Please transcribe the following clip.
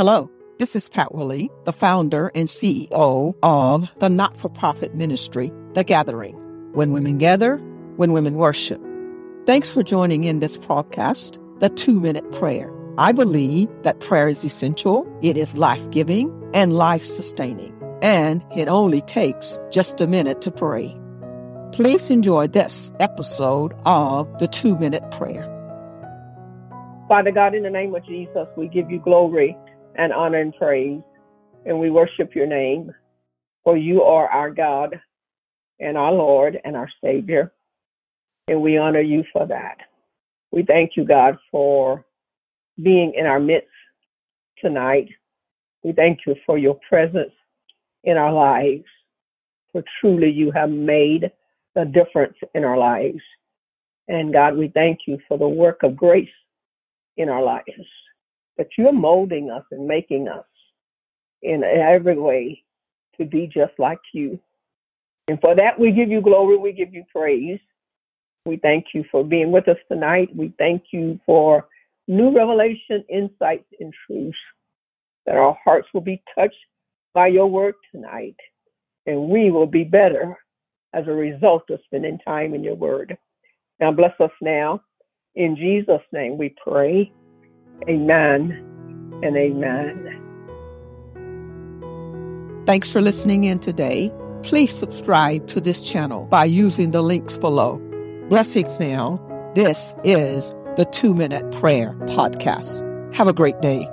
Hello, this is Pat Willie, the founder and CEO of the not for profit ministry, The Gathering. When women gather, when women worship. Thanks for joining in this podcast, The Two Minute Prayer. I believe that prayer is essential, it is life giving and life sustaining, and it only takes just a minute to pray. Please enjoy this episode of The Two Minute Prayer. Father God, in the name of Jesus, we give you glory and honor and praise, and we worship your name, for you are our God and our Lord and our Savior, and we honor you for that. We thank you, God, for being in our midst tonight. We thank you for your presence in our lives, for truly you have made a difference in our lives. And God, we thank you for the work of grace in our lives that you're molding us and making us in every way to be just like you. And for that, we give you glory, we give you praise. We thank you for being with us tonight. We thank you for new revelation, insights, and truths, that our hearts will be touched by your word tonight, and we will be better as a result of spending time in your word. Now, bless us now. In Jesus' name we pray. Amen and amen. Thanks for listening in today. Please subscribe to this channel by using the links below. Blessings now. This is the Two Minute Prayer Podcast. Have a great day.